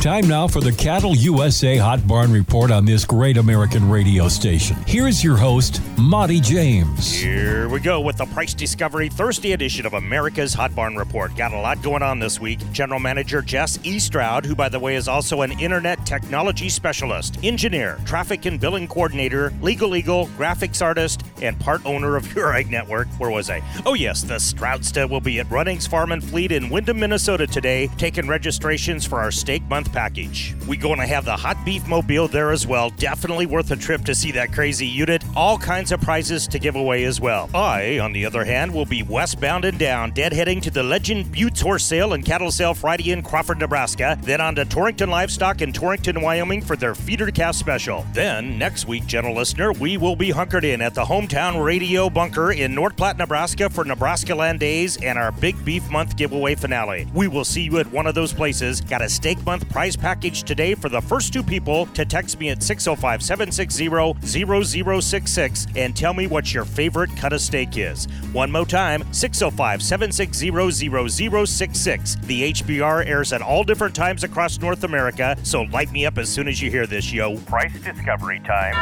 Time now for the Cattle USA Hot Barn Report on this great American radio station. Here's your host, Monty James. Here we go with the Price Discovery Thursday edition of America's Hot Barn Report. Got a lot going on this week. General Manager Jess E. Stroud, who, by the way, is also an internet technology specialist, engineer, traffic and billing coordinator, legal eagle, graphics artist, and part owner of Your Ag Network. Where was I? Oh, yes, the Stroudstead will be at Runnings Farm and Fleet in Windom, Minnesota today, taking registrations for our Steak Month package. We going to have the hot beef mobile there as well. Definitely worth a trip to see that crazy unit. All kinds of prizes to give away as well. I, on the other hand, will be westbound and down, deadheading to the Legend Buttes Horse Sale and Cattle Sale Friday in Crawford, Nebraska. Then on to Torrington Livestock in Torrington, Wyoming for their feeder calf special. Then next week, gentle listener, we will be hunkered in at the hometown radio bunker in North Platte, Nebraska for Nebraska Land Days and our Big Beef Month giveaway finale. We will see you at one of those places. Got a Steak Month prize package today for the first two people to text me at 605 760 0066 and tell me what your favorite cut of steak is. One more time 605 760 0066. The HBR airs at all different times across North America, so light me up as soon as you hear this, yo. Price discovery time.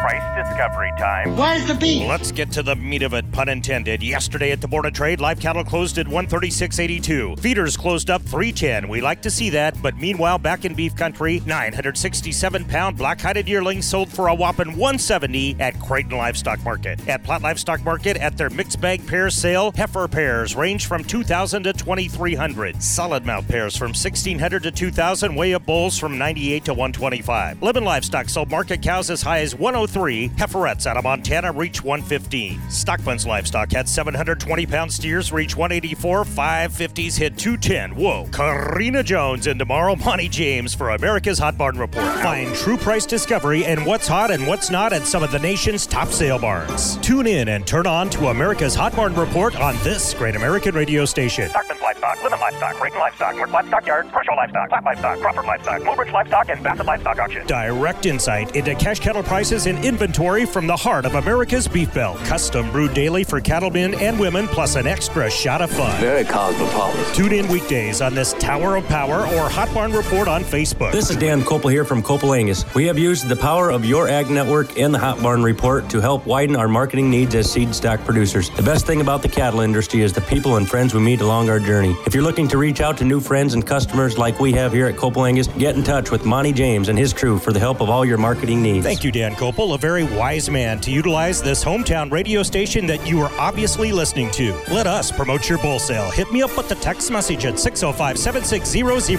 Price discovery time. Where's the beef? Let's get to the meat of it, pun intended. Yesterday at the Board of Trade, live cattle closed at 136.82. Feeders closed up 310. We like to see that, but meanwhile, back in beef country, 967 pound black hided yearlings sold for a whopping 170 at Creighton Livestock Market. At Platt Livestock Market, at their mixed bag pair sale, heifer pairs range from 2,000 to 2,300. Solid mouth pairs from 1,600 to 2,000. Weigh up bulls from 98 to 125. Lemmon Livestock sold market cows as high as 103. Heiferettes out of Montana reach 115. Stockman's Livestock had 720 pound steers reach 184. 550s hit 210. Whoa. Karina Jones and tomorrow, Monty James for America's Hot Barn Report. Find true price discovery and what's hot and what's not at some of the nation's top sale barns. Tune in and turn on to America's Hot Barn Report on this great American radio station. Stockman's Livestock, Lemmon Livestock, Creighton Livestock, North Livestock Yard, Prussia Livestock, Platt Livestock, Crawford Livestock, Mobridge Livestock, and Bassett Livestock Auction. Direct insight into cash cattle prices and inventory from the heart of America's beef belt. Custom brewed daily for cattlemen and women, plus an extra shot of fun. Very cosmopolitan. Tune in weekdays on this Tower of Power or Hot Barn Report on Facebook. This is Dan Copel here from Copel Angus. We have used the power of your ag network and the Hot Barn Report to help widen our marketing needs as seed stock producers. The best thing about the cattle industry is the people and friends we meet along our journey. If you're looking to reach out to new friends and customers like we have here at Copel Angus, get in touch with Monty James and his crew for the help of all your marketing needs. Thank you, Dan Copel, a very wise man to utilize this hometown radio station that you are obviously listening to. Let us promote your bull sale. Hit me up with the text message at 605 760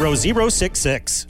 0066. Mix.